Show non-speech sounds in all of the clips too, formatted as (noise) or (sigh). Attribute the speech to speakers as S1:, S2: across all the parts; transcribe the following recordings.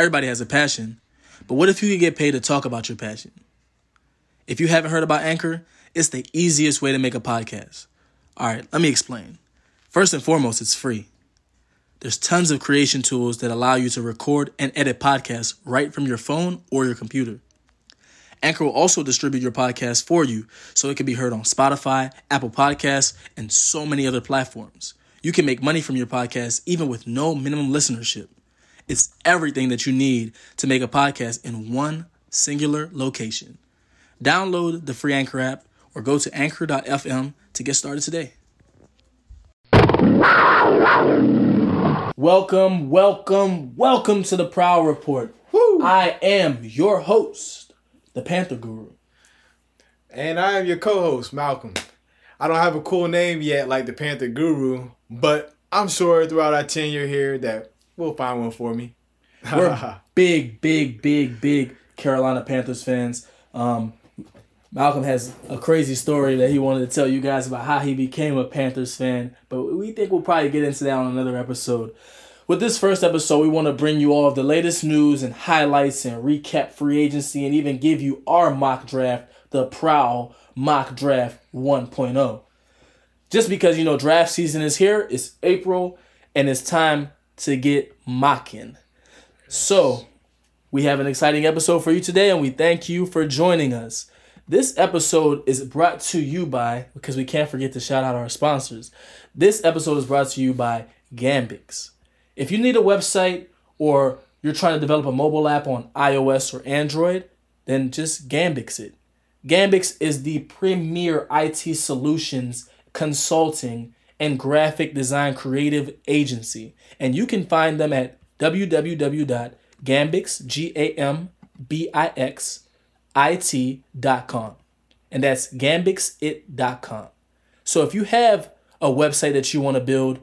S1: Everybody has a passion, but what if you could get paid to talk about your passion? If you haven't heard about Anchor, it's the easiest way to make a podcast. All right, let me explain. First and foremost, it's free. There's tons of creation tools that allow you to record and edit podcasts right from your phone or your computer. Anchor will also distribute your podcast for you so it can be heard on Spotify, Apple Podcasts, and so many other platforms. You can make money from your podcast even with no minimum listenership. It's everything that you need to make a podcast in one singular location. Download the free Anchor app or go to anchor.fm to get started today. Welcome, welcome, welcome to the Prowl Report. Woo. I am your host, the Panther Guru.
S2: And I am your co-host, Malcolm. I don't have a cool name yet like the Panther Guru, but I'm sure throughout our tenure here that we'll find one for me. (laughs)
S1: We're big, big, big, big Carolina Panthers fans. Um, Malcolm has a crazy story that he wanted to tell you guys about how he became a Panthers fan, but we think we'll probably get into that on another episode. With this first episode, we want to bring you all of the latest news and highlights and recap free agency and even give you our mock draft, the Prowl Mock Draft 1.0. Just because, you know, draft season is here, it's April, and it's time to get mocking. So, we have an exciting episode for you today, and we thank you for joining us. This episode is brought to you by, because we can't forget to shout out our sponsors. This episode is brought to you by Gambix. If you need a website or you're trying to develop a mobile app on iOS or Android, then just Gambix it. Gambix is the premier IT solutions, consulting, and graphic design creative agency. And you can find them at www.gambix, G-A-M-B-I-X, it.com. And that's gambixit.com. So if you have a website that you want to build,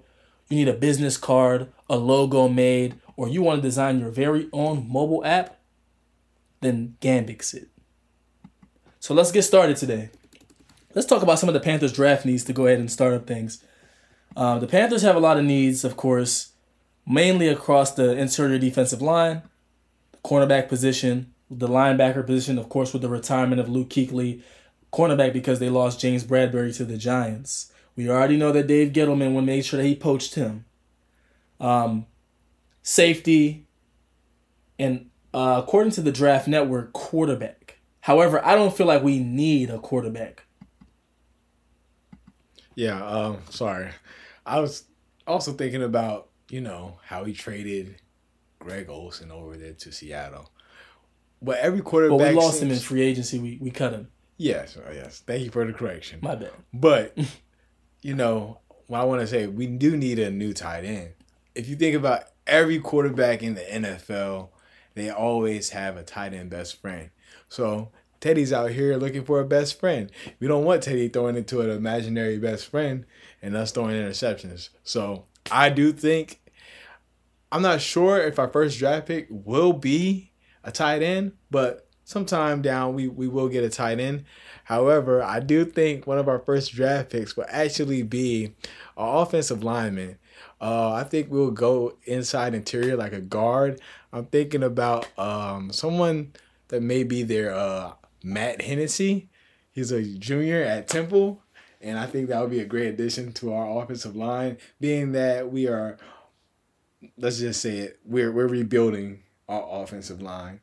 S1: you need a business card, a logo made, or you want to design your very own mobile app, then Gambix it. So let's get started today. Let's talk about some of the Panthers draft needs to go ahead and start up things. Uh, the Panthers have a lot of needs, of course, mainly across the interior defensive line, the cornerback position, the linebacker position, of course, with the retirement of Luke Kuechly, cornerback because they lost James Bradberry to the Giants. We already know that Dave Gettleman would make sure that he poached him. Um, safety, and uh, according to the Draft Network, quarterback. However, I don't feel like we need a quarterback.
S2: Yeah, um, sorry. I was also thinking about, you know, how he traded Greg Olsen over there to Seattle. But every quarterback.
S1: Well, we lost seems... him in free agency. We we cut him.
S2: Yes, oh, yes. Thank you for the correction.
S1: My bad.
S2: But (laughs) you know what I want to say, we do need a new tight end. If you think about every quarterback in the NFL, they always have a tight end best friend. So Teddy's out here looking for a best friend. We don't want Teddy throwing into an imaginary best friend and us throwing interceptions. So I do think I'm not sure if our first draft pick will be a tight end, but sometime down we, we will get a tight end. However, I do think one of our first draft picks will actually be an offensive lineman. Uh, I think we'll go inside interior like a guard. I'm thinking about um, someone that may be their uh, Matt Hennessy. He's a junior at Temple, and I think that would be a great addition to our offensive line, being that we are, let's just say it, we're, we're rebuilding our offensive line,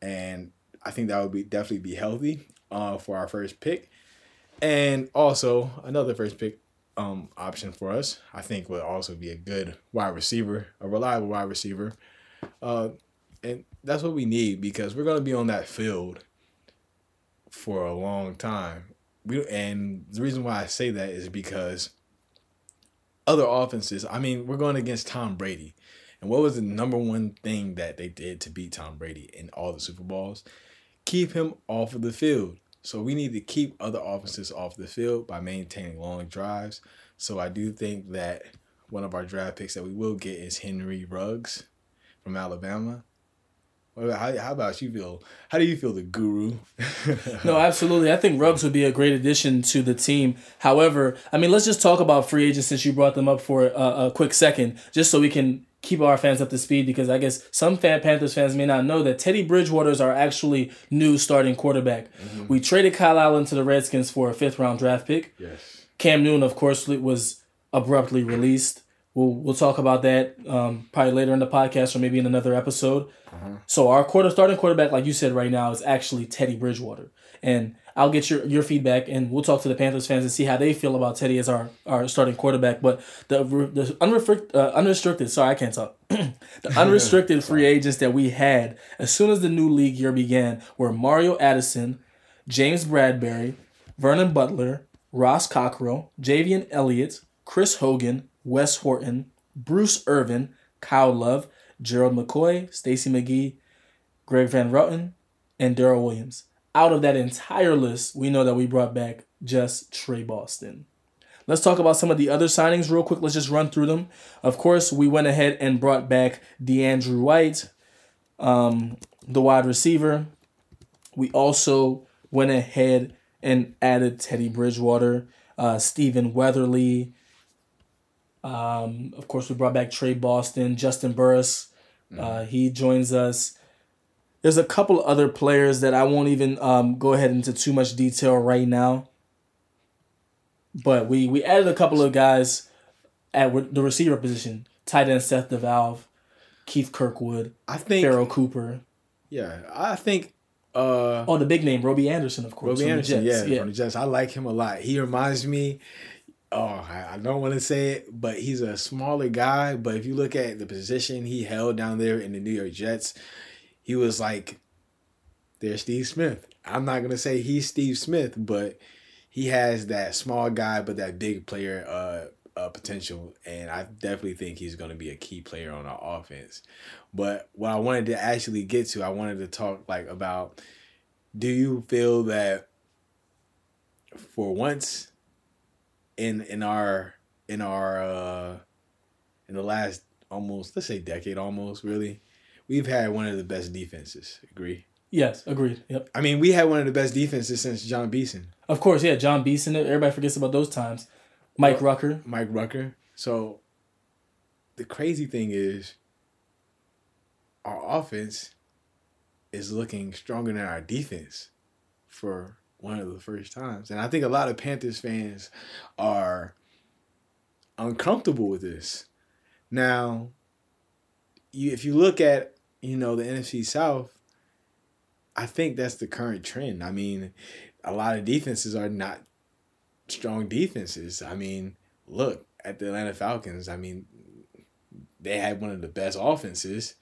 S2: and I think that would be definitely be healthy uh, for our first pick, and also another first pick um, option for us. I think would also be a good wide receiver, a reliable wide receiver, uh, and that's what we need because we're gonna be on that field for a long time. We and the reason why I say that is because other offenses. I mean, we're going against Tom Brady. And what was the number one thing that they did to beat Tom Brady in all the Super Bowls? Keep him off of the field. So we need to keep other offenses off the field by maintaining long drives. So I do think that one of our draft picks that we will get is Henry Ruggs from Alabama. How, how about you feel? How do you feel, the guru? (laughs)
S1: no, absolutely. I think Ruggs would be a great addition to the team. However, I mean, let's just talk about free agents since you brought them up for a, a quick second, just so we can keep our fans up to speed because I guess some fan Panthers fans may not know that Teddy Bridgewater is our actually new starting quarterback.
S2: Mm-hmm.
S1: We traded Kyle Allen to the Redskins for a fifth round draft pick.
S2: Yes.
S1: Cam Newton, of course, was abruptly released. We'll we'll talk about that um, probably later in the podcast or maybe in another episode. So our quarter starting quarterback, like you said right now, is actually Teddy Bridgewater, and I'll get your, your feedback and we'll talk to the Panthers fans and see how they feel about Teddy as our, our starting quarterback. But the the unrestricted, uh, unrestricted sorry I can't talk (clears throat) the (laughs) unrestricted free agents that we had as soon as the new league year began were Mario Addison, James Bradberry, Vernon Butler, Ross Cockrell, Javien Elliott, Chris Hogan, Wes Horton, Bruce Irvin, Kyle Love, Gerald McCoy, Stacy McGee, Greg Van Roten, and Daryl Williams. Out of that entire list, we know that we brought back just Tre Boston. Let's talk about some of the other signings real quick. Let's just run through them. Of course, we went ahead and brought back DeAndrew White, um, the wide receiver. We also went ahead and added Teddy Bridgewater, uh, Stephen Weatherly. Um, of course, we brought back Tre Boston, Juston Burris. Uh, he joins us. There's a couple other players that I won't even um, go ahead into too much detail right now. But we we added a couple of guys at re- the receiver position: tight end Seth DeValve, Keith Kirkwood,
S2: I think.
S1: Pharoh Cooper.
S2: Yeah, I think. Uh,
S1: Oh, the big name Robby Anderson, of course. Robby
S2: Anderson, yeah,
S1: Jets.
S2: from the Jets. I like him a lot. He reminds me. Oh, I, don't want to say it, but he's a smaller guy. But if you look at the position he held down there in the New York Jets, he was like, "There's Steve Smith." I'm not gonna say he's Steve Smith, but he has that small guy, but that big player uh, uh potential, and I definitely think he's gonna be a key player on our offense. But what I wanted to actually get to, I wanted to talk like about do you feel that for once in in our in our uh in the last almost let's say decade almost really we've had one of the best defenses agree
S1: Yes, agreed. Yep.
S2: i mean we had one of the best defenses since jon beason
S1: Of course, yeah. Jon Beason. Everybody forgets about those times. Mike Rucker.
S2: mike rucker so the crazy thing is our offense is looking stronger than our defense for one of the first times. And I think a lot of Panthers fans are uncomfortable with this. Now, you if you look at, you know, the NFC South, I think that's the current trend. I mean, a lot of defenses are not strong defenses. I mean, look at the Atlanta Falcons. I mean, they had one of the best offenses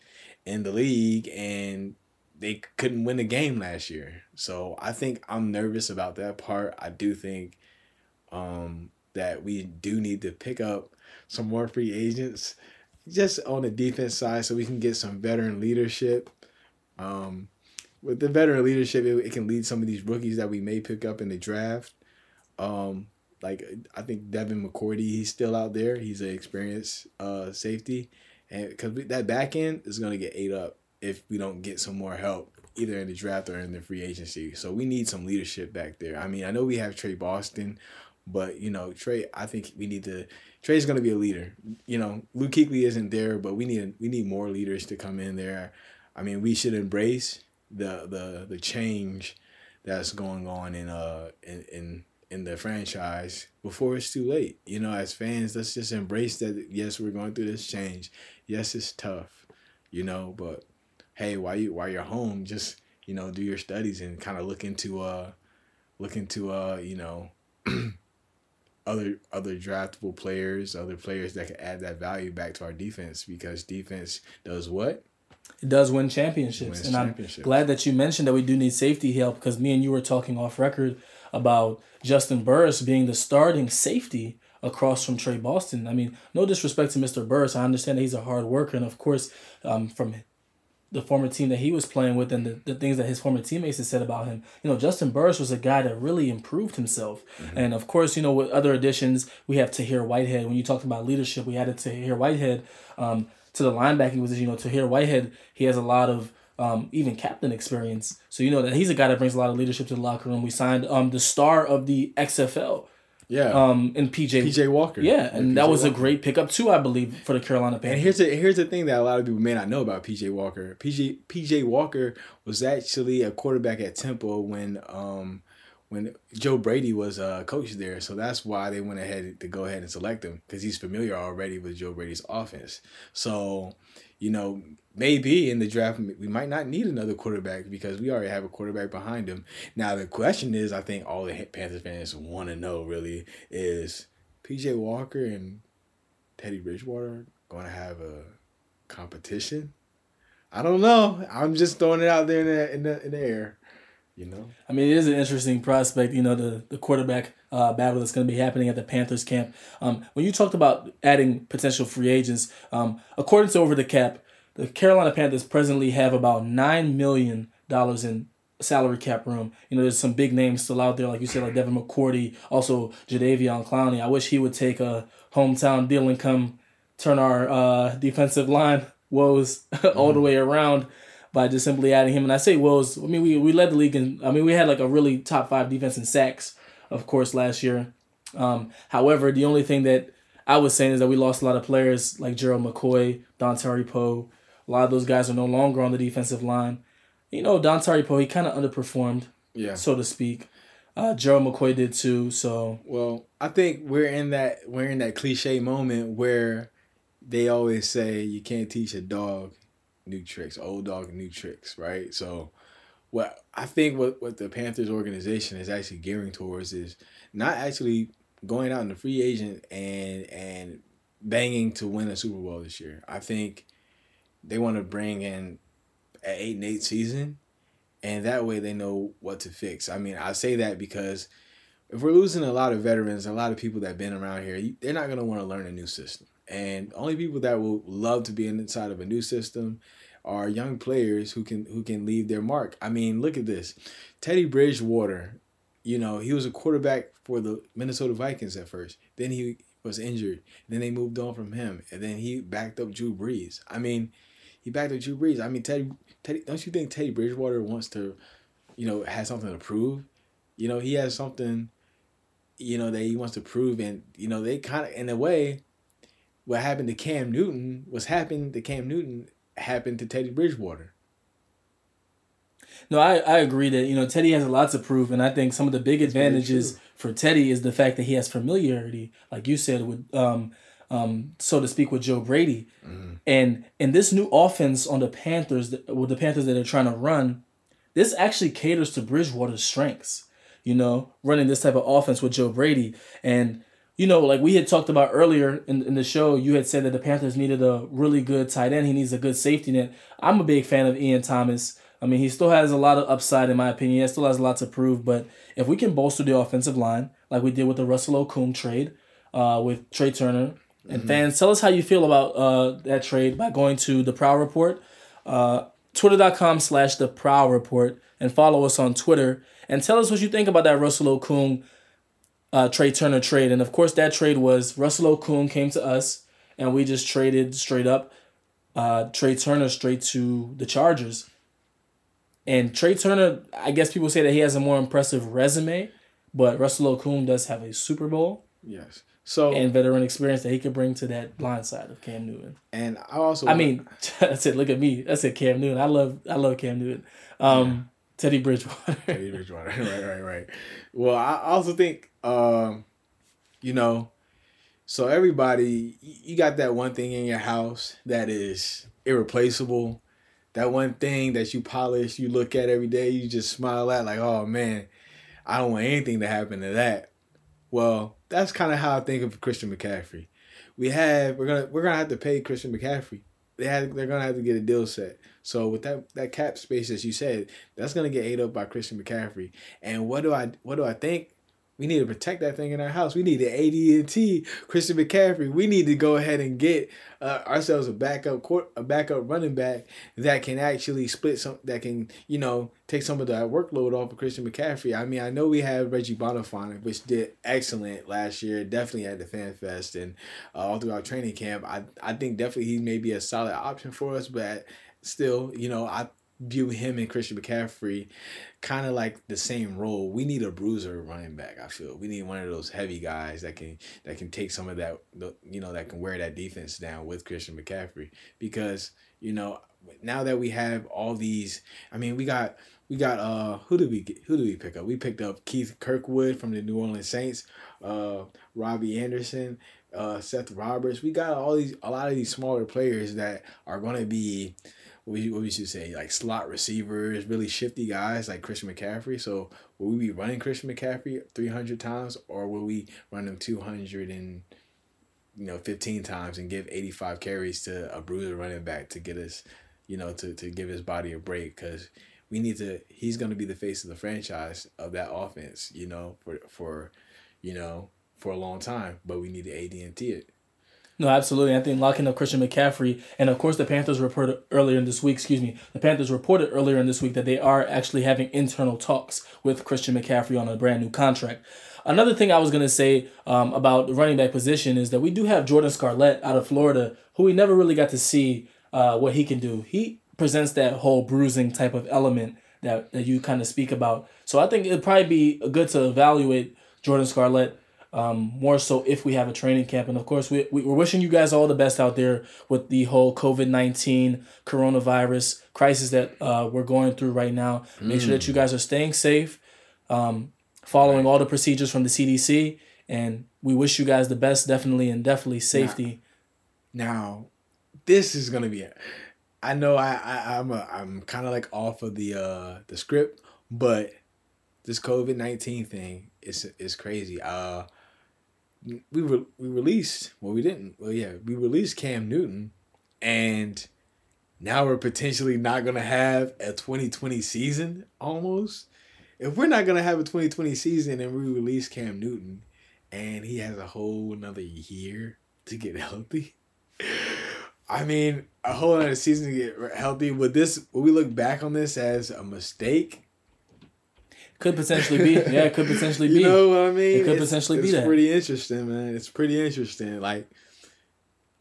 S2: in the league and they couldn't win the game last year. So I think I'm nervous about that part. I do think um, that we do need to pick up some more free agents just on the defense side so we can get some veteran leadership. Um, with the veteran leadership, it, it can lead some of these rookies that we may pick up in the draft. Um, like I think Devin McCourty, he's still out there. He's an experienced uh, safety, and because that back end is going to get ate up if we don't get some more help either in the draft or in the free agency. So we need some leadership back there. I mean, I know we have Tre Boston, but you know, Tre, I think we need to. Tre's to be a leader. You know, Luke Kuechly isn't there, but we need we need more leaders to come in there. I mean, we should embrace the the the change that's going on in uh in in in the franchise before it's too late. You know, as fans, let's just embrace that. Yes, we're going through this change. Yes, it's tough. You know, but hey, while you while you're home, just you know, do your studies and kind of look into uh look into uh you know (clears throat) other other draftable players, other players that can add that value back to our defense because defense does what?
S1: It does win championships,
S2: Wins
S1: and I'm glad that you mentioned that we do need safety help because me and you were talking off record about Juston Burris being the starting safety across from Tre Boston. I mean, no disrespect to Mr. Burris, I understand that he's a hard worker, and of course, um, from the former team that he was playing with and the, the things that his former teammates had said about him. You know, Juston Burris was a guy that really improved himself. And of course, you know, with other additions, we have Tahir Whitehead. When you talked about leadership, we added Tahir Whitehead um, to the linebacking position. You know, Tahir Whitehead, he has a lot of um, even captain experience. So you know that he's a guy that brings a lot of leadership to the locker room. We signed um, the star of the XFL,
S2: Yeah.
S1: Um, and PJ
S2: PJ Walker.
S1: Yeah, and that was a great pickup too, I believe, for the Carolina
S2: And
S1: Panthers.
S2: here's the here's the thing that a lot of people may not know about PJ Walker. PJ PJ Walker was actually a quarterback at Temple when um when Joe Brady was a coach there. So that's why they went ahead to go ahead and select him because he's familiar already with Joe Brady's offense. So, you know, maybe in the draft we might not need another quarterback because we already have a quarterback behind him. Now the question is, I think all the Panthers fans want to know really is PJ Walker and Teddy Bridgewater going to have a competition? I don't know. I'm just throwing it out there in the in the, in the air. You know.
S1: I mean, it is an interesting prospect. You know, the the quarterback uh, battle that's going to be happening at the Panthers camp. Um, when you talked about adding potential free agents, um, according to Over the Cap, the Carolina Panthers presently have about nine million dollars in salary cap room. You know, there's some big names still out there, like you said, like Devin McCourty, also Jadeveon Clowney. I wish he would take a hometown deal and come turn our uh, defensive line woes (laughs) all the way around by just simply adding him. And I say woes. I mean, we we led the league, in I mean, we had like a really top five defense in sacks, of course, last year. Um, however, the only thing that I was saying is that we lost a lot of players like Gerald McCoy, Dontari Poe. A lot of those guys are no longer on the defensive line. You know, Dontari Poe, he kind of underperformed,
S2: Yeah.
S1: so to speak. Uh, Gerald McCoy did too. So
S2: Well, I think we're in that we're in that cliche moment where they always say you can't teach a dog new tricks, old dog new tricks, right? So what I think what, what the Panthers organization is actually gearing towards is not actually going out in the free agent and and banging to win a Super Bowl this year. I think they want to bring in an eight and eight season and that way they know what to fix. I mean, I say that because if we're losing a lot of veterans, a lot of people that've been around here, they're not going to want to learn a new system. And only people that will love to be inside of a new system are young players who can who can leave their mark. I mean, look at this. Teddy Bridgewater, you know, he was a quarterback for the Minnesota Vikings at first. Then he was injured. Then they moved on from him. And then he backed up Drew Brees. I mean, he backed up Drew Brees. I mean, Teddy, Teddy don't you think Teddy Bridgewater wants to, you know, has something to prove? You know, he has something, you know, that he wants to prove. And, you know, they kind of, in a way, what happened to Cam Newton was happened to Cam Newton happened to Teddy Bridgewater.
S1: No, I, I agree that you know Teddy has a lot to prove, and I think some of the big advantages for Teddy is the fact that he has familiarity, like you said, with um, um, so to speak, with Joe Brady, and in this new offense on the Panthers, with the Panthers that they're trying to run, this actually caters to Bridgewater's strengths. You know, running this type of offense with Joe Brady, and you know, like we had talked about earlier in, in the show, you had said that the Panthers needed a really good tight end. He needs a good safety net. I'm a big fan of Ian Thomas. I mean, he still has a lot of upside, in my opinion. He still has a lot to prove. But if we can bolster the offensive line, like we did with the Russell Okung trade uh, with Trai Turner, and fans, tell us how you feel about uh, that trade by going to the Prowl Report, uh, twitter.com slash the Prowl Report, and follow us on Twitter. And tell us what you think about that Russell Okung uh, Trai Turner trade. And of course, that trade was Russell Okung came to us, and we just traded straight up uh, Trai Turner straight to the Chargers. And Trai Turner, I guess people say that he has a more impressive resume, but Russell Okung does have a Super Bowl
S2: Yes. So
S1: and veteran experience that he could bring to that blind side of Cam Newton.
S2: and I also
S1: I mean, (laughs) I said, look at me. I said Cam Newton. I love, I love Cam Newton. Um, Teddy Bridgewater. (laughs)
S2: Teddy Bridgewater. (laughs) right, right, right. Well, I also think, um, you know, so everybody, you got that one thing in your house that is irreplaceable. That one thing that you polish, you look at every day, you just smile at, like, oh man, I don't want anything to happen to that. Well, that's kind of how I think of Christian McCaffrey. We have we're gonna we're gonna have to pay Christian McCaffrey. They had they're gonna have to get a deal set. So with that that cap space, as you said, that's gonna get ate up by Christian McCaffrey. And what do I what do I think? We need to protect that thing in our house. We need the AD and T Christian McCaffrey. We need to go ahead and get uh, ourselves a backup court, a backup running back that can actually split some that can you know take some of that workload off of Christian McCaffrey. I mean, I know we have Reggie Bonnafon, which did excellent last year. Definitely at the Fan Fest and uh, all throughout training camp. I I think definitely he may be a solid option for us, but still, you know, I view him and Christian McCaffrey kind of like the same role. We need a bruiser running back. I feel we need one of those heavy guys that can that can take some of that, you know, that can wear that defense down with Christian McCaffrey because you know now that we have all these, I mean, we got we got uh who did we get, who did we pick up? We picked up Keith Kirkwood from the New Orleans Saints, uh Robby Anderson, uh Seth Roberts. We got all these a lot of these smaller players that are going to be what we, what we should say like slot receivers, really shifty guys like Christian McCaffrey. So will we be running Christian McCaffrey 300 times or will we run him 200 and you know 15 times and give 85 carries to a bruiser running back to get us you know to to give his body a break cuz we need to he's going to be the face of the franchise of that offense, you know, for for you know, for a long time, but we need to AD&T it.
S1: No, absolutely. I think locking up Christian McCaffrey, and of course, the Panthers reported earlier in this week. Excuse me, the Panthers reported earlier in this week that they are actually having internal talks with Christian McCaffrey on a brand new contract. Another thing I was gonna say um, about the running back position is that we do have Jordan Scarlett out of Florida, who we never really got to see uh, what he can do. He presents that whole bruising type of element that, that you kind of speak about. So I think it'd probably be good to evaluate Jordan Scarlett um, more so if we have a training camp. And of course, we, we, are wishing you guys all the best out there with the whole COVID 19 coronavirus crisis that uh, we're going through right now. Make sure that you guys are staying safe, um, following all the procedures from the CDC. And we wish you guys the best, definitely, and definitely safety.
S2: Now, now this is going to be it. I know I, I I'm a, I'm kind of like off of the uh the script, but this COVID nineteen thing is is crazy. Uh, we re- we released well we didn't well yeah we released Cam Newton, and now we're potentially not gonna have a 2020 season almost. If we're not gonna have a 2020 season and we release Cam Newton, and he has a whole another year to get (laughs) healthy. I mean, a whole other season to get healthy. Would this? Would we look back on this as a mistake?
S1: Could potentially be. Yeah, it could potentially (laughs) be.
S2: You know what I mean?
S1: It could it's, potentially
S2: it's
S1: be that.
S2: pretty interesting, man. It's pretty interesting. Like,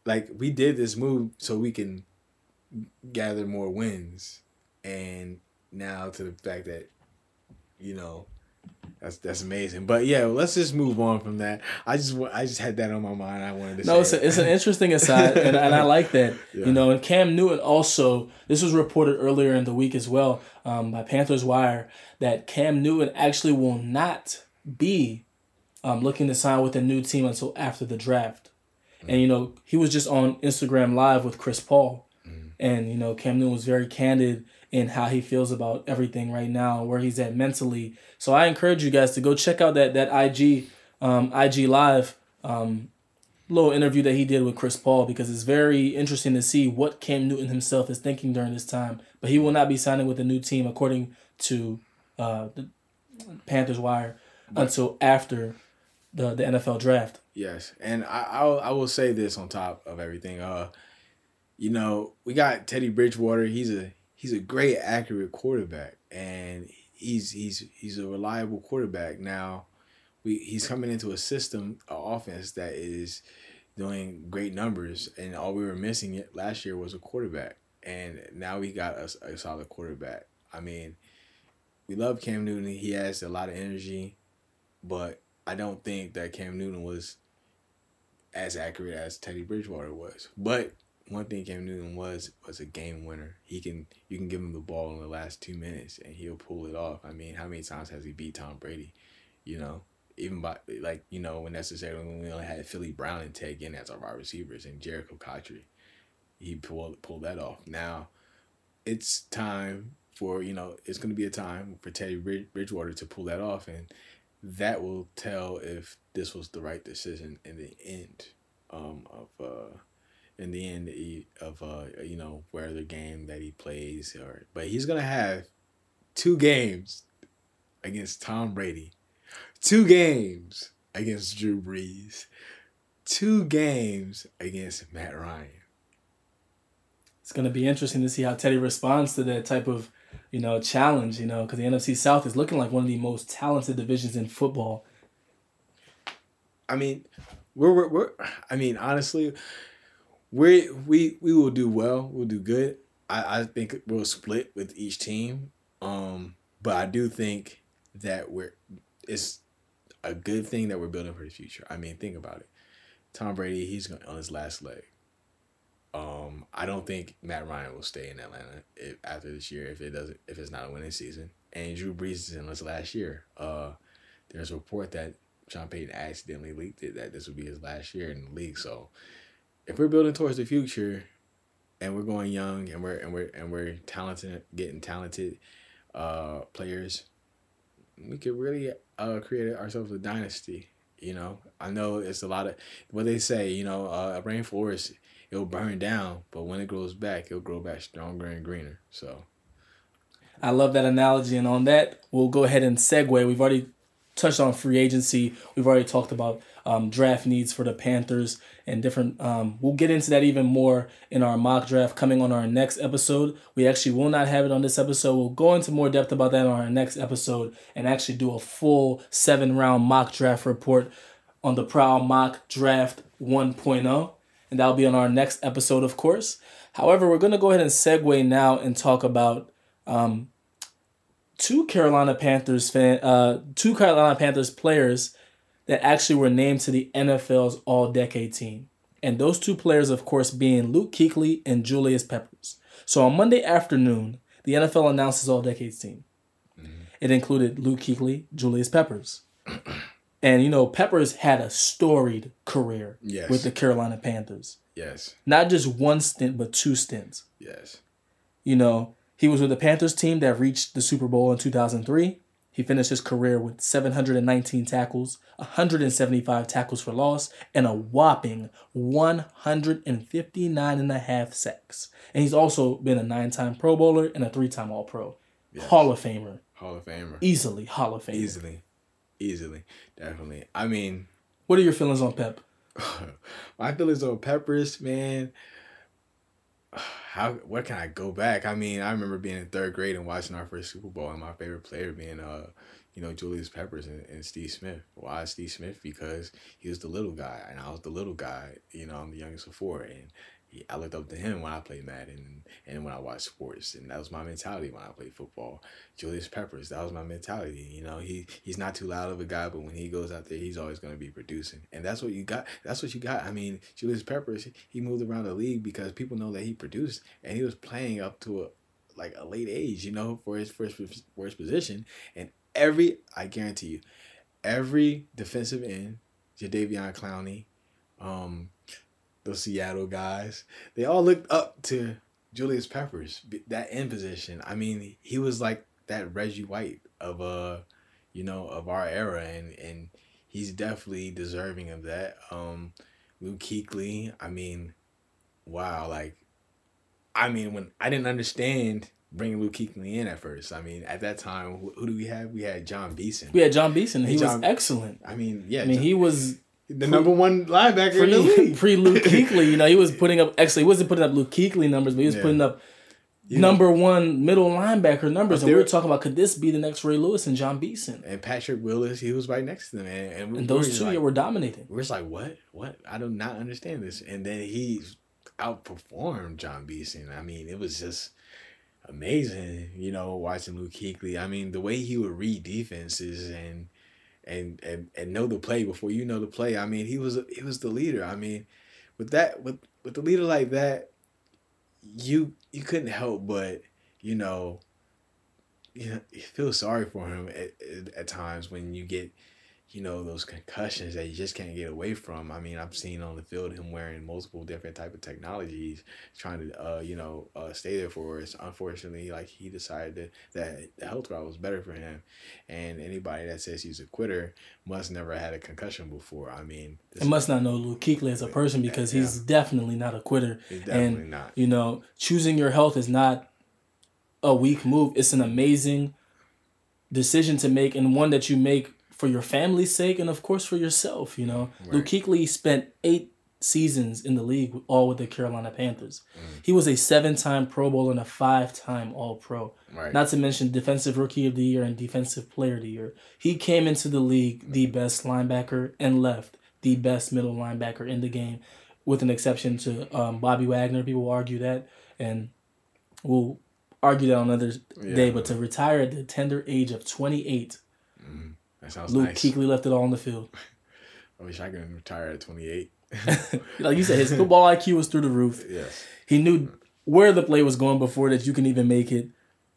S2: like we did this move so we can gather more wins, and now to the fact that, you know, that's that's amazing. But yeah, let's just move on from that. I just I just had that on my mind. I wanted to.
S1: No, it's a, it's an interesting aside, (laughs) and, and I like that. Yeah. You know, and Cam Newton also. This was reported earlier in the week as well um, by Panthers Wire that Cam Newton actually will not be um, looking to sign with a new team until after the draft. Mm. And you know, he was just on Instagram Live with Chris Paul, mm. and you know, Cam Newton was very candid in how he feels about everything right now, where he's at mentally. So I encourage you guys to go check out that that IG um, IG live um, little interview that he did with Chris Paul because it's very interesting to see what Cam Newton himself is thinking during this time. But he will not be signing with a new team according to uh, the Panthers wire until after the the NFL draft.
S2: Yes, and I I'll, I will say this on top of everything. Uh, you know we got Teddy Bridgewater. He's a he's a great accurate quarterback and he's he's he's a reliable quarterback. Now we he's coming into a system an offense that is doing great numbers and all we were missing last year was a quarterback and now we got a, a solid quarterback. I mean we love cam newton. He has a lot of energy but i don't think that cam newton was as accurate as teddy bridgewater was. But one thing Cam Newton was was a game winner. He can you can give him the ball in the last two minutes and he'll pull it off. I mean, how many times has he beat Tom Brady? You know, even by like you know when necessary when we only had Philly Brown and Ted Ginn as our wide receivers and Jerricho Cotchery, he pulled pulled that off. Now, it's time for you know it's going to be a time for Teddy Bridgewater to pull that off, and that will tell if this was the right decision in the end um, of. Uh, in the end of uh you know where the game that he plays or but he's gonna have two games against Tom Brady, two games against Drew Brees, two games against Matt Ryan.
S1: It's gonna be interesting to see how Teddy responds to that type of you know challenge. You know because the NFC South is looking like one of the most talented divisions in football.
S2: I mean, we're, we're, we're I mean honestly we we we will do well. We'll do good. I, I think we'll split with each team. Um, but I do think that we're it's a good thing that we're building for the future. I mean, think about it. Tom Brady, he's going on his last leg. Um, I don't think Matt Ryan will stay in Atlanta if, after this year if it doesn't if it's not a winning season. And Drew Brees is in his last year. Uh, there's a report that Sean Payton accidentally leaked it that this would be his last year in the league. So if we're building towards the future and we're going young and we're and we're and we're talented getting talented uh, players, we could really uh, create ourselves a dynasty. You know, I know it's a lot of what they say. You know, uh, a rainforest it'll burn down, but when it grows back, it'll grow back stronger and greener. So,
S1: I love that analogy, and on that, we'll go ahead and segue. We've already touched on free agency. We've already talked about um, draft needs for the Panthers and different. Um, we'll get into that even more in our mock draft coming on our next episode. We actually will not have it on this episode. We'll go into more depth about that on our next episode and actually do a full seven round mock draft report on the Prowl Mock Draft 1.0. And that'll be on our next episode, of course. However, we're going to go ahead and segue now and talk about um, two Carolina Panthers fan, uh, two Carolina Panthers players that actually were named to the NFL's All Decade team. And those two players, of course, being Luke Kuechly and Julius Peppers. So on Monday afternoon, the NFL announced his All Decades team. Mm-hmm. It included Luke Kuechly, Julius Peppers. (clears throat) and, you know, Peppers had a storied career yes. with the Carolina Panthers.
S2: Yes.
S1: Not just one stint, but two stints.
S2: Yes.
S1: You know, he was with the Panthers team that reached the Super Bowl in 2003. He finished his career with 719 tackles, 175 tackles for loss, and a whopping 159 and a half sacks. And he's also been a nine-time Pro Bowler and a three-time All-Pro. Yes. Hall of Famer.
S2: Hall of Famer.
S1: Easily Hall of Famer.
S2: Easily. Easily. Definitely. I mean,
S1: what are your feelings on Pep? (laughs)
S2: My feelings on Peppers, man how where can I go back? I mean, I remember being in third grade and watching our first Super Bowl, and my favorite player being uh, you know, Julius Peppers and, and Steve Smith. Why Steve Smith? Because he was the little guy, and I was the little guy. You know, I'm the youngest of four, and I looked up to him when I played Madden and when I watched sports, and that was my mentality when I played football. Julius Peppers, that was my mentality. You know, he he's not too loud of a guy, but when he goes out there, he's always going to be producing, and that's what you got. That's what you got. I mean, Julius Peppers, he moved around the league because people know that he produced, and he was playing up to a like a late age, you know, for his first for his position, and every I guarantee you, every defensive end, Jadeveon Clowney, um, those Seattle guys, they all looked up to Julius Peppers, that end position. I mean, he was like that Reggie White of uh, you know, of our era, and and he's definitely deserving of that. Um, Luke Kuechly, I mean, wow, like, I mean, when I didn't understand bringing Luke Kuechly in at first. I mean, at that time, who, who do we have? We had Jon Beason.
S1: We had Jon Beason. He John, was excellent.
S2: I mean, yeah.
S1: I mean,
S2: John,
S1: he was
S2: the number one linebacker pre, in the league.
S1: Pre Luke (laughs) Kuechly, you know, he was putting up actually he wasn't putting up Luke Kuechly numbers, but he was yeah. putting up you number know, one middle linebacker numbers. And we were talking about could this be the next Ray Lewis and Jon Beason?
S2: And Patrick Willis, he was right next to them. And,
S1: and, we, and those two like, were dominating.
S2: We're just like, what? What? I do not understand this. And then he outperformed Jon Beason. I mean, it was just amazing, you know, watching Luke Kuechly. I mean, the way he would read defenses and and and and know the play before you know the play. I mean, he was he was the leader. I mean, with that with with the leader like that, you you couldn't help but you know, you know, you feel sorry for him at, at, at times when you get you know those concussions that you just can't get away from. I mean, I've seen on the field him wearing multiple different type of technologies, trying to uh, you know uh, stay there for us. Unfortunately, like he decided that the health route was better for him, and anybody that says he's a quitter must never had a concussion before. I mean,
S1: must not know Luke Kuechly as a person because yeah. he's definitely not a quitter.
S2: He's definitely and, not.
S1: You know, choosing your health is not a weak move. It's an amazing decision to make and one that you make for your family's sake and of course for yourself. You know, right. Luke Kuechly spent eight seasons in the league, all with the Carolina Panthers. Mm. He was a seven-time Pro Bowl and a five-time All-Pro. Right. Not to mention Defensive Rookie of the Year and Defensive Player of the Year. He came into the league the best linebacker and left the best middle linebacker in the game, with an exception to um, Bobby Wagner. People argue that, and we'll argue that on another
S2: Yeah.
S1: day. But to retire at the tender age of 28,
S2: That sounds
S1: Luke
S2: nice.
S1: Kuechly left it all on the field. (laughs)
S2: I wish I could retire at 28. (laughs)
S1: like you said, his football IQ was through the roof.
S2: yes.
S1: He knew where the play was going before that you can even make it.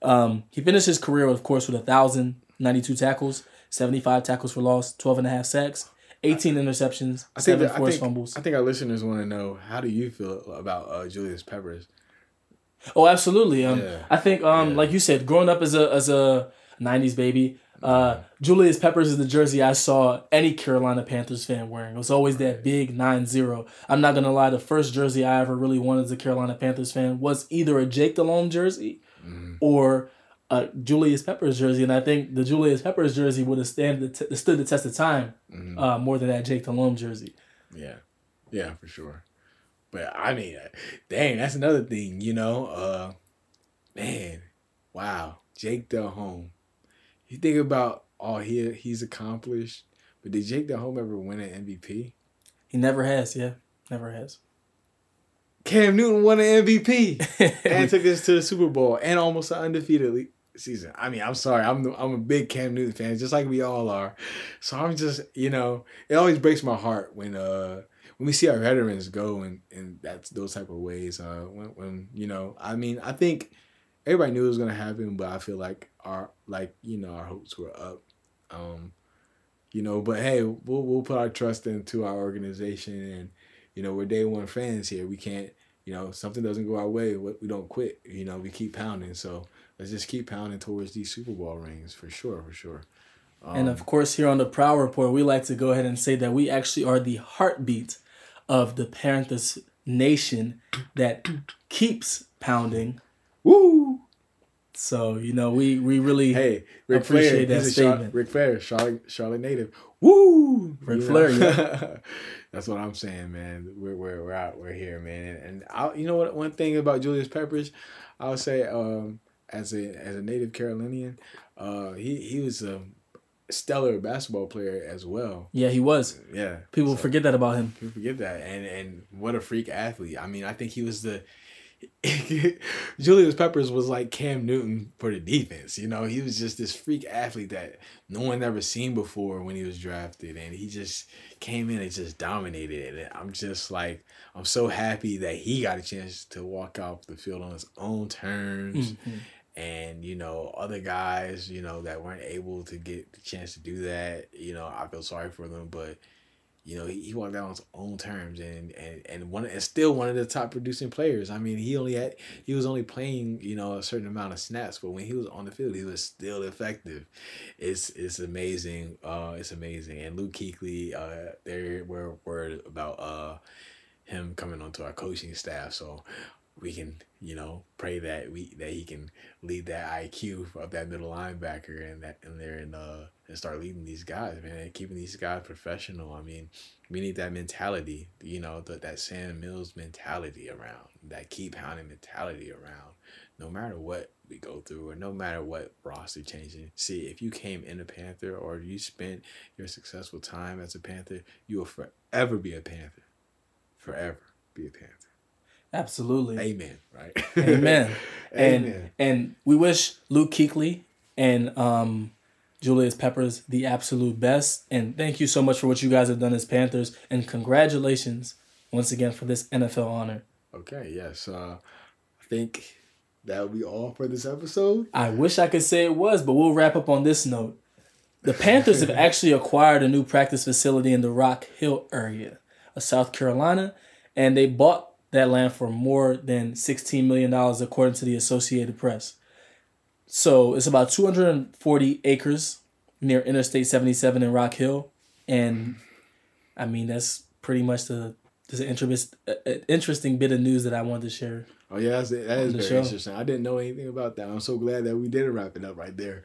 S1: Um, he finished his career, of course, with 1,092 tackles, 75 tackles for loss, 12 and a half sacks, 18 interceptions,
S2: I
S1: seven
S2: that, I,
S1: forced
S2: think,
S1: fumbles.
S2: I think our listeners want to know how do you feel about uh, Julius Peppers?
S1: Oh, absolutely. Um,
S2: Yeah.
S1: I think, um,
S2: Yeah.
S1: like you said, growing up as a as a '90s baby, uh, Julius Peppers is the jersey I saw any Carolina Panthers fan wearing. It was always that big 9-0. I'm not gonna lie, the first jersey I ever really wanted as a Carolina Panthers fan was either a Jake Delhomme jersey or a Julius Peppers jersey, and I think the Julius Peppers jersey would have stand the t- stood the test of time uh, more than that Jake Delhomme jersey.
S2: Yeah, yeah, for sure. But I mean, uh, dang, that's another thing, you know. Uh, man, wow, Jake Delhomme. You think about all he he's accomplished, but did Jake Delhomme ever win an MVP?
S1: He never has, yeah, never has.
S2: Cam Newton won an MVP (laughs) and took us to the Super Bowl and almost an undefeated season. I mean, I'm sorry, I'm I'm a big Cam Newton fan, just like we all are. So I'm just, you know, it always breaks my heart when uh when we see our veterans go in in that's those type of ways. Uh, when when you know, I mean, I think everybody knew it was gonna happen, but I feel like our like you know our hopes were up. Um, you know, but hey, we'll we'll put our trust into our organization and you know we're day one fans here. We can't you know something doesn't go our way, we we don't quit. You know, we keep pounding. So let's just keep pounding towards these Super Bowl rings for sure, for sure.
S1: And of course, here on the Prowl Report, we like to go ahead and say that we actually are the heartbeat of the Panthers nation that keeps pounding.
S2: Woo!
S1: So you know, we we really
S2: Hey, Rick
S1: Appreciate
S2: Flair,
S1: that
S2: a Char-
S1: statement.
S2: Ric Flair, Charlotte, Charlotte native. Woo!
S1: Ric
S2: You
S1: Flair,
S2: know? (laughs) That's what I'm saying, man. We're we're we're out. We're here, man. And I, you know what? One thing about Julius Peppers, I would say, um, as a as a native Carolinian, uh, he he was a stellar basketball player as well.
S1: yeah, he was.
S2: Yeah,
S1: People
S2: So-
S1: forget that about him.
S2: People forget that, and and what a freak athlete. I mean, I think he was the (laughs) Julius Peppers was like Cam Newton for the defense. You know, he was just this freak athlete that no one ever seen before when he was drafted, and he just came in and just dominated it. And I'm just like, I'm so happy that he got a chance to walk off the field on his own terms
S1: Mhm.
S2: and you know other guys you know that weren't able to get the chance to do that you know i feel sorry for them but you know he, he walked out on his own terms and and and one and still one of the top producing players. I mean he only had he was only playing you know a certain amount of snaps but when he was on the field he was still effective. It's it's amazing uh it's amazing. And Luke Kuechly uh there were word about uh him coming onto our coaching staff. So we can you know pray that we that he can lead that IQ of that middle linebacker and that and there and uh and start leading these guys man and keeping these guys professional I mean we need that mentality you know that that Sam Mills mentality around that keep pounding mentality around no matter what we go through or no matter what roster changing see if you came in a Panther or you spent your successful time as a Panther you will forever be a Panther forever be a Panther
S1: Absolutely.
S2: Amen. Right. (laughs)
S1: Amen. and
S2: Amen.
S1: and we wish Luke Kuechly and um, Julius Peppers the absolute best. And thank you so much for what you guys have done as Panthers. And congratulations once again for this NFL honor.
S2: Okay. Yes. Uh, I think that will be all for this episode.
S1: I wish I could say it was, but we'll wrap up on this note. The Panthers have (laughs) actually acquired a new practice facility in the Rock Hill area of South Carolina, and they bought that land for more than $16 million, according to the Associated Press. So it's about 240 acres near Interstate 77 in Rock Hill. And I mean, that's pretty much the. An interest, an interesting bit of news that I wanted to share.
S2: Oh yeah, that's, that is very
S1: show.
S2: interesting. I didn't know anything about that. I'm so glad that we did wrap it up right there.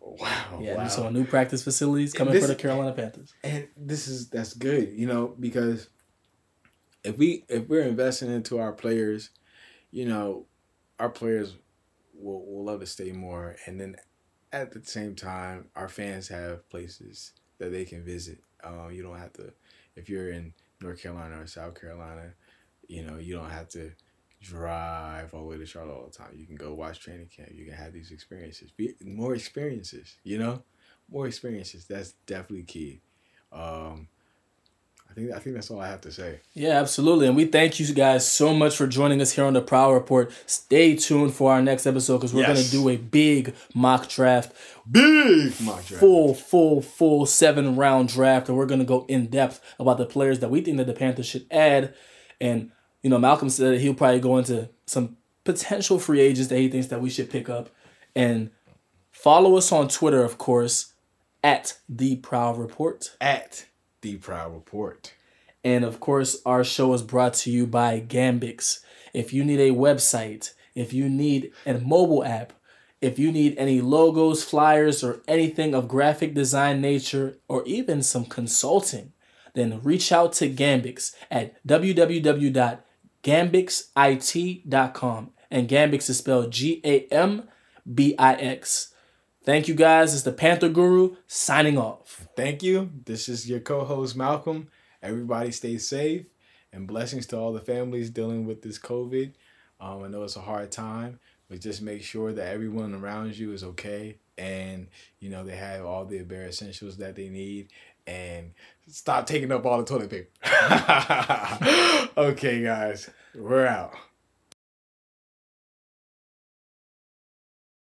S2: Wow.
S1: Yeah,
S2: wow.
S1: so a new practice facilities coming
S2: this-
S1: for the Carolina Panthers.
S2: and this is that's good, you know, because if we if we're investing into our players, you know, our players will will love to stay more, and then at the same time, our fans have places that they can visit. Uh, you don't have to if you're in North Carolina or South Carolina, you know, you don't have to drive all the way to Charlotte all the time. You can go watch training camp. You can have these experiences. Be, more experiences, you know? More experiences. That's definitely key. Um, I think I think that's all I have to say.
S1: Yeah, absolutely. And we thank you guys so much for joining us here on the Prowl Report. Stay tuned for our next episode because we're
S2: Yes.
S1: gonna do a big mock draft.
S2: Big mock draft.
S1: Full, full, full seven round draft, and we're gonna go in depth about the players that we think that the Panthers should add. And you know, Malcolm said that he'll probably go into some potential free agents that he thinks that we should pick up. And follow us on Twitter, of course, at the Prowl Report.
S2: At the Prowl Report.
S1: And of course, our show is brought to you by Gambix. If you need a website, if you need a mobile app, if you need any logos, flyers, or anything of graphic design nature, or even some consulting, then reach out to Gambix at www.gambixit.com. And Gambix is spelled G A M B I X. Thank you guys. It's the Panther Guru signing off.
S2: Thank you. This is your co-host Malcolm. Everybody stay safe and blessings to all the families dealing with this COVID. Um, I know it's a hard time, but just make sure that everyone around you is okay and you know they have all the bare essentials that they need and stop taking up all the toilet paper. (laughs) okay, guys, we're out.